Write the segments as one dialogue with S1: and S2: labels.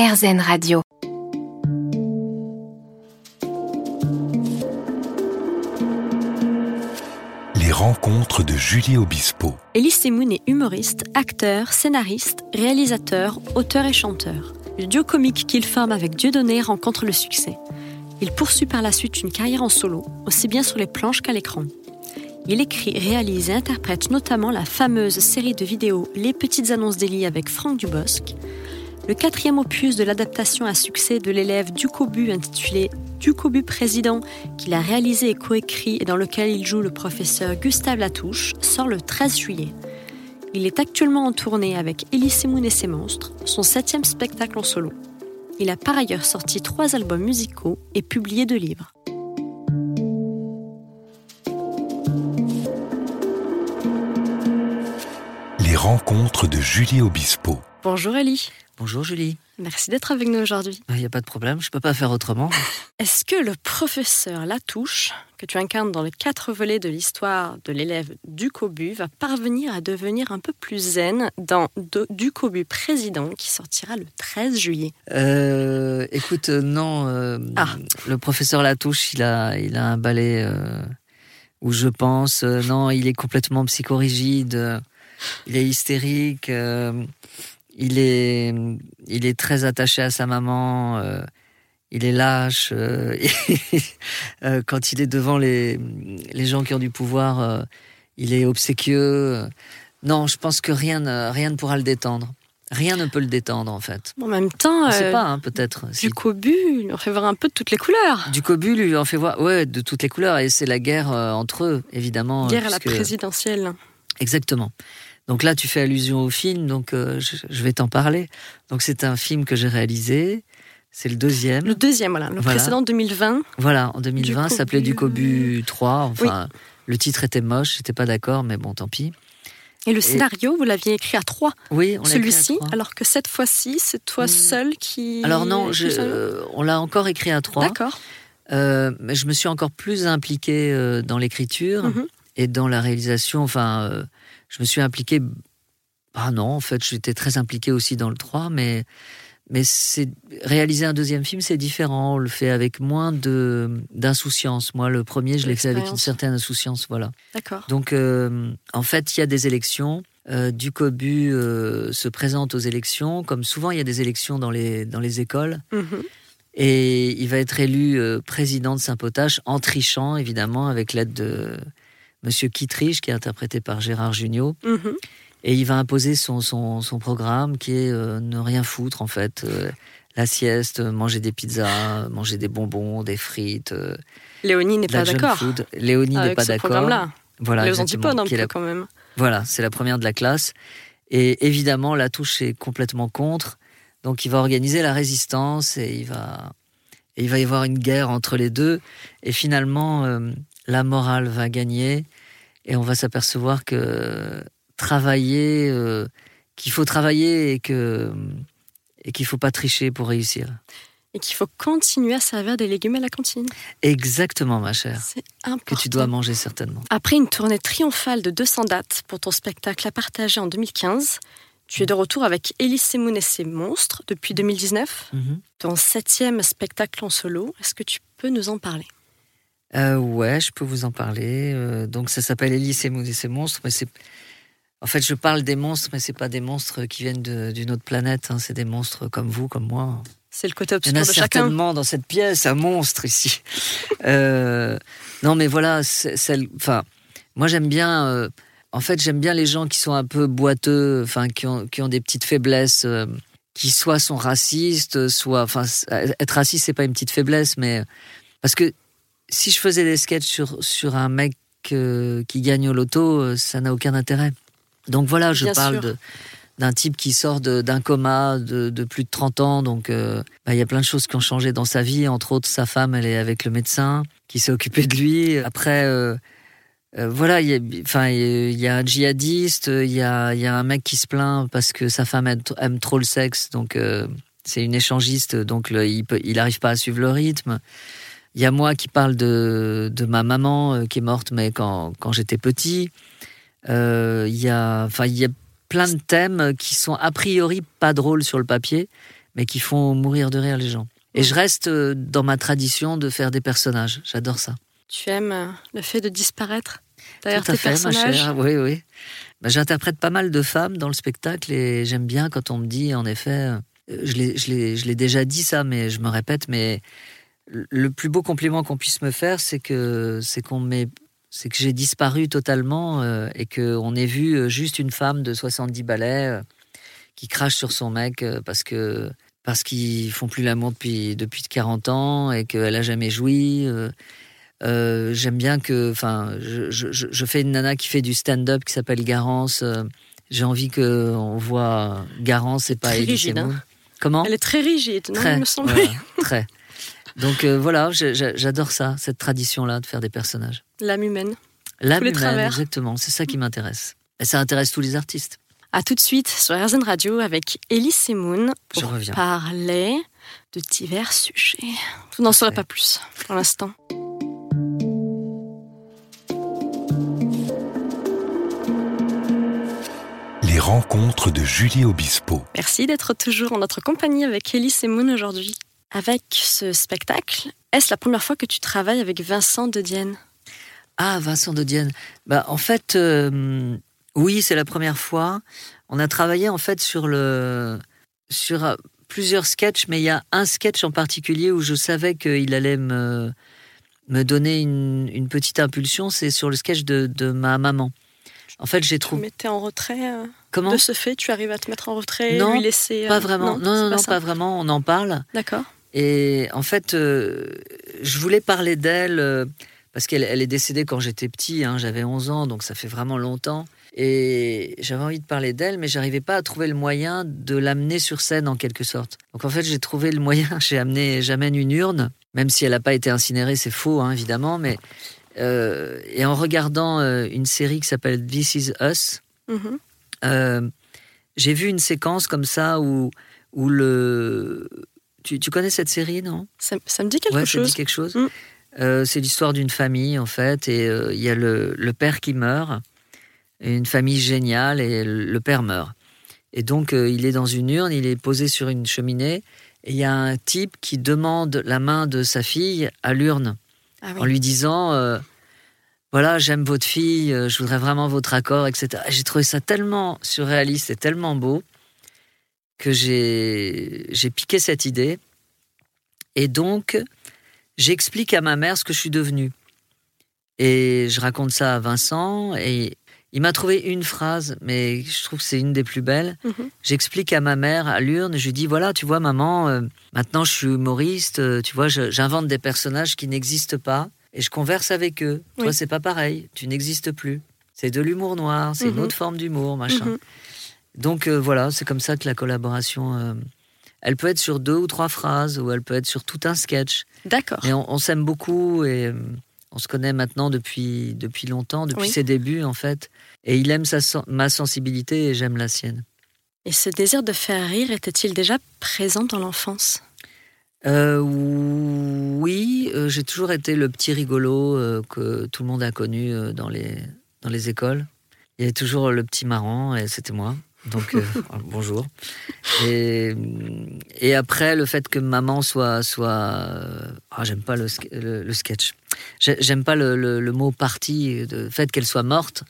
S1: RZN Radio.
S2: Les rencontres de Julie Obispo.
S3: Elise Semoun est humoriste, acteur, scénariste, réalisateur, auteur et chanteur. Le duo comique qu'il forme avec Dieudonné rencontre le succès. Il poursuit par la suite une carrière en solo, aussi bien sur les planches qu'à l'écran. Il écrit, réalise et interprète notamment la fameuse série de vidéos Les petites annonces d'Elie avec Franck Dubosc, le quatrième opus de l'adaptation à succès de l'élève Ducobu intitulé Ducobu Président, qu'il a réalisé et coécrit et dans lequel il joue le professeur Gustave Latouche, sort le 13 juillet. Il est actuellement en tournée avec Elie Semoun et ses monstres, son septième spectacle en solo. Il a par ailleurs sorti trois albums musicaux et publié deux livres.
S2: Les rencontres de Julie Obispo.
S3: Bonjour Elie.
S4: Bonjour Julie.
S3: Merci d'être avec nous aujourd'hui.
S4: Il n'y a pas de problème, je peux pas faire autrement.
S3: Est-ce que le professeur Latouche, que tu incarnes dans les quatre volets de l'histoire de l'élève Ducobu, va parvenir à devenir un peu plus zen dans Ducobu Président qui sortira le 13 juillet?
S4: Euh, Écoute, euh, non. Euh,
S3: Ah.
S4: Le professeur Latouche, il a, il a un balai euh, où je pense. non, il est complètement psychorigide. il est hystérique. Il est, il est très attaché à sa maman. euh, il est lâche. euh, euh, quand il est devant les, les gens qui ont du pouvoir, euh, il est obséquieux. Non, je pense que rien, ne- rien ne pourra le détendre. Rien ne peut le détendre, en fait.
S3: En même temps,
S4: On sait
S3: euh,
S4: pas, hein, peut-être. Si-
S3: Ducobu, il en fait voir un peu de toutes les couleurs.
S4: Du cobu lui en fait voir, ouais, de toutes les couleurs, et c'est la guerre entre eux, évidemment.
S3: Guerre à la présidentielle.
S4: Exactement. Donc là, tu fais allusion au film, donc euh, je, je vais t'en parler. Donc c'est un film que j'ai réalisé, c'est le deuxième.
S3: Le deuxième, voilà. Le
S4: Voilà.
S3: précédent 2020.
S4: Voilà, en 2020, ça s'appelait Du Cobu 3. Enfin, le titre était moche, j'étais pas d'accord, mais bon, tant pis.
S3: Et le scénario, vous l'aviez écrit à trois.
S4: Oui, on
S3: Celui-ci, alors que cette fois-ci, c'est toi
S4: Hmm.
S3: seul qui.
S4: Alors non, je- euh, on l'a encore écrit à trois.
S3: D'accord.
S4: Euh, mais je me suis encore plus impliqué euh, dans l'écriture
S3: Mhm.
S4: et dans la réalisation. Enfin, je me suis impliqué. Ah non, en fait, j'étais très impliqué aussi dans le 3, mais, mais c'est réaliser un deuxième film, c'est différent. On le fait avec moins de d'insouciance. Moi, le premier, je l'ai fait avec une certaine insouciance. Voilà.
S3: D'accord.
S4: Donc, euh, en fait, il y a des élections. Euh, Ducobu euh, se présente aux élections. Comme souvent, il y a des élections dans les, dans les écoles.
S3: Mhm.
S4: Et il va être élu euh, président de Saint-Potache en trichant, évidemment, avec l'aide de Monsieur Kittridge, qui est interprété par Gérard Jugnot.
S3: Mhm.
S4: Et il va imposer son, son, son programme qui est euh, ne rien foutre, en fait. Euh, la sieste, manger des pizzas, manger des bonbons, des frites, euh,
S3: Léonie n'est pas d'accord.
S4: food. Léonie n'est
S3: Avec
S4: pas
S3: ce
S4: d'accord.
S3: programme-là.
S4: Voilà,
S3: Les antipodes un peu
S4: la
S3: quand même.
S4: voilà, c'est la première de la classe. Et évidemment, la touche est complètement contre. Donc, il va organiser la résistance et il va, et il va y avoir une guerre entre les deux. Et finalement, euh, la morale va gagner et on va s'apercevoir que travailler, euh, qu'il faut travailler et que et qu'il faut pas tricher pour réussir.
S3: Et qu'il faut continuer à servir des légumes à la cantine.
S4: Exactement, ma chère,
S3: C'est
S4: que
S3: important.
S4: tu dois manger certainement.
S3: Après une tournée triomphale de 200 dates pour ton spectacle à partager en 2015, tu es de retour avec Elise Semoun et ses monstres depuis 2019,
S4: Mhm.
S3: ton septième spectacle en solo. Est-ce que tu peux nous en parler?
S4: Euh, ouais, je peux vous en parler. Euh, donc ça s'appelle Elise et Moon et ses monstres, mais c'est en fait je parle des monstres, mais c'est pas des monstres qui viennent de- d'une autre planète. hein. C'est des monstres comme vous, comme moi.
S3: C'est le côté
S4: Il y
S3: obscur
S4: en a
S3: de chacun.
S4: certainement dans cette pièce un monstre ici. Euh, non, mais voilà, c'est- c'est- enfin, moi j'aime bien. En fait, j'aime bien les gens qui sont un peu boiteux, enfin, qui ont, qui ont des petites faiblesses, euh, qui soit sont racistes, soit, enfin, être raciste c'est pas une petite faiblesse, mais parce que si je faisais des sketchs sur sur un mec euh, qui gagne au loto, euh, ça n'a aucun intérêt. Donc voilà, je
S3: Bien
S4: parle d'un type qui sort d'un coma de, de plus de 30 ans. Donc, euh, bah, il y a plein de choses qui ont changé dans sa vie. Entre autres, sa femme, elle est avec le médecin qui s'est occupé de lui. Après, euh, euh, voilà, il y, a, enfin, il y a un djihadiste, il y a, il y a un mec qui se plaint parce que sa femme aime, aime trop le sexe. Donc, euh, c'est une échangiste, donc le- il n'arrive pas à suivre le rythme. Il y a moi qui parle de, de ma maman euh, qui est morte, mais quand, quand j'étais petit. Euh, il y a, enfin, il y a plein de thèmes qui sont a priori pas drôles sur le papier, mais qui font mourir de rire les gens. Et je reste euh, dans ma tradition de faire des personnages. J'adore ça.
S3: Tu aimes le fait de disparaître
S4: Tout à
S3: tes
S4: fait, ma
S3: personnages?
S4: chère. Oui, oui. Bah, J'interprète pas mal de femmes dans le spectacle et j'aime bien quand on me dit, en effet, euh, je l'ai- déjà dit ça, mais je me répète, mais le plus beau compliment qu'on puisse me faire, c'est que c'est qu'on m'ait- c'est que j'ai disparu totalement euh, et qu'on ait vu euh, juste une femme de 70 balais euh, qui crache sur son mec parce que parce qu'ils font plus l'amour depuis depuis 40 ans et qu'elle a jamais joui. euh, euh, J'aime bien que, enfin, je, je- je- je fais une nana qui fait du stand-up qui s'appelle Garance. euh, J'ai envie que on voit Garance et pas Elie
S3: hein.
S4: Comment?
S3: Elle est très rigide, non,
S4: Très,
S3: il me semble.
S4: voilà, très. Donc euh, voilà, je- je- j'adore ça, cette tradition-là de faire des personnages.
S3: L'âme humaine.
S4: L'âme humaine,
S3: travers.
S4: exactement, c'est ça qui m'intéresse. Et ça intéresse tous les artistes.
S3: À tout de suite sur RZN Radio avec Elise Semoun
S4: Je
S3: pour
S4: reviens.
S3: parler de divers sujets. Vous n'en saurez
S4: Parfait.
S3: pas plus pour l'instant.
S2: Les rencontres de Julie Obispo.
S3: Merci d'être toujours en notre compagnie avec Elise Semoun aujourd'hui. Avec ce spectacle, est-ce la première fois que tu travailles avec Vincent de Dienne?
S4: Ah, Vincent de Dienne. Bah, en fait, euh, oui, c'est la première fois. On a travaillé en fait sur le sur euh, plusieurs sketchs, mais il y a un sketch en particulier où je savais qu'il allait me me donner une, une petite impulsion. C'est sur le sketch de, de ma maman. En fait, j'ai
S3: Tu
S4: trouvé
S3: mettais en retrait euh,
S4: comment
S3: de ce fait Tu arrives à te mettre en retrait,
S4: Non,
S3: lui laisser. euh,
S4: Pas vraiment. Non, non, non, pas vraiment. On en parle.
S3: D'accord.
S4: Et en fait, euh, je voulais parler d'elle euh, parce qu'elle elle est décédée quand j'étais petit, hein, j'avais 11 ans, donc ça fait vraiment longtemps. Et j'avais envie de parler d'elle, mais j'arrivais pas à trouver le moyen de l'amener sur scène en quelque sorte. Donc en fait, j'ai trouvé le moyen, j'ai amené, j'amène une urne, même si elle n'a pas été incinérée, c'est faux hein, évidemment, mais euh, et en regardant euh, une série qui s'appelle This Is Us,
S3: Mhm.
S4: Euh, j'ai vu une séquence comme ça où, où le. Tu, tu connais cette série, non?
S3: Ça, ça me dit quelque
S4: Ouais, ça te
S3: chose.
S4: dit quelque chose
S3: Mm.
S4: Euh, C'est l'histoire d'une famille, en fait, et euh, il y a le, le père qui meurt, une famille géniale, et le père meurt. Et donc, euh, il est dans une urne, il est posé sur une cheminée, et il y a un type qui demande la main de sa fille à l'urne
S3: Ah oui.
S4: en lui disant voilà j'aime votre fille euh, je voudrais vraiment votre accord etc j'ai trouvé ça tellement surréaliste et tellement beau que j'ai piqué cette idée. Et donc j'explique à ma mère ce que je suis devenue. Et je raconte ça à Vincent et il m'a trouvé une phrase mais je trouve que c'est une des plus belles.
S3: Mhm.
S4: J'explique à ma mère à l'urne, je lui dis voilà, tu vois, maman, euh, maintenant je suis humoriste, euh, tu vois, j'invente des personnages qui n'existent pas et je converse avec eux.
S3: Oui.
S4: Toi, c'est pas pareil, tu n'existes plus. C'est de l'humour noir, c'est une
S3: Mhm.
S4: autre forme d'humour, machin.
S3: Mhm.
S4: Donc euh, voilà, c'est comme ça que la collaboration, euh, elle peut être sur deux ou trois phrases ou elle peut être sur tout un sketch.
S3: D'accord.
S4: Mais on, on s'aime beaucoup et euh, on se connaît maintenant depuis, depuis longtemps, depuis
S3: Oui.
S4: ses débuts en fait. Et il aime sa, ma sensibilité et j'aime la sienne.
S3: Et ce désir de faire rire était-il déjà présent dans l'enfance?
S4: Euh, oui, euh, j'ai toujours été le petit rigolo euh, que tout le monde a connu dans, les, dans les écoles. Il y avait toujours le petit marrant et c'était moi. Donc bonjour. Et, et après, le fait que maman soit. soit ah, j'aime pas le, le, le sketch. J'ai- J'aime pas le, le- mot partie, le fait qu'elle soit morte,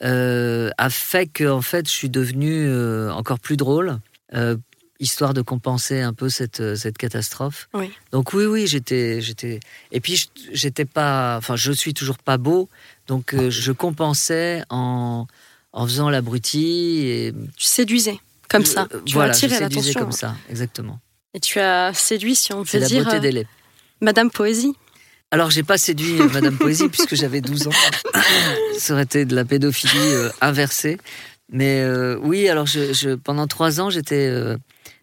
S4: a fait que en fait, je suis devenu euh, encore plus drôle. euh, histoire de compenser un peu cette, euh, cette catastrophe.
S3: Oui.
S4: Donc oui, oui, j'étais, j'étais. Et puis je- j'étais pas, enfin, je suis toujours pas beau, donc euh, je compensais en en faisant l'abruti et
S3: Tu séduisais comme ça.
S4: Euh,
S3: Tu
S4: voilà, je séduisais comme ça, exactement.
S3: Et tu as séduit, si on peut
S4: la
S3: dire,
S4: beauté
S3: euh. Madame Poésie.
S4: Alors, j'ai pas séduit Madame Poésie puisque j'avais 12 ans. Ça aurait été de la pédophilie euh, inversée. Mais euh, oui, alors je, je- pendant trois ans, j'étais.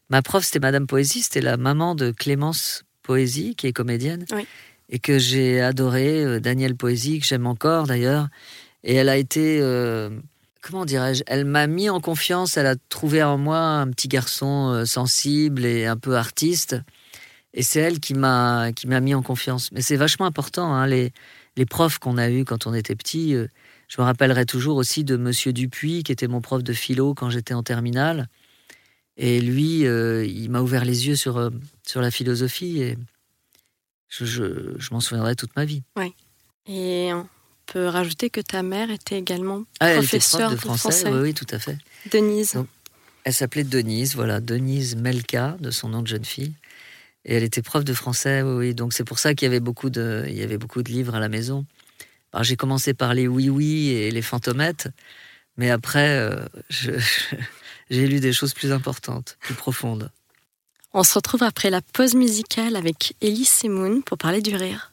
S4: Ma prof, c'était Madame Poésie, c'était la maman de Clémence Poésie, qui est comédienne.
S3: Oui.
S4: Et que j'ai adoré, euh, Danielle Poésie, que j'aime encore d'ailleurs. Et elle a été. euh, comment dirais-je Elle m'a mis en confiance, elle a trouvé en moi un petit garçon euh, sensible et un peu artiste. Et c'est elle qui m'a qui m'a mis en confiance. Mais c'est vachement important, hein, les, les profs qu'on a eus quand on était petit. euh, je me rappellerai toujours aussi de Monsieur Dupuis, qui était mon prof de philo quand j'étais en terminale, Et lui, il m'a ouvert les yeux sur, sur la philosophie et je, je, m'en souviendrai toute ma vie.
S3: Oui. Et on peut rajouter que ta mère était également ah, professeure
S4: de français. Oui, oui, tout à fait.
S3: Denise.
S4: elle s'appelait Denise, voilà, Denise Melka, de son nom de jeune fille. Et elle était prof de français, oui, Donc c'est pour ça qu'il y avait beaucoup de, il y avait beaucoup de livres à la maison. Alors j'ai commencé par les oui oui et les fantomettes, mais après euh, j'ai lu des choses plus importantes, plus profondes.
S3: On se retrouve après la pause musicale avec Elise Semoun pour parler du rire.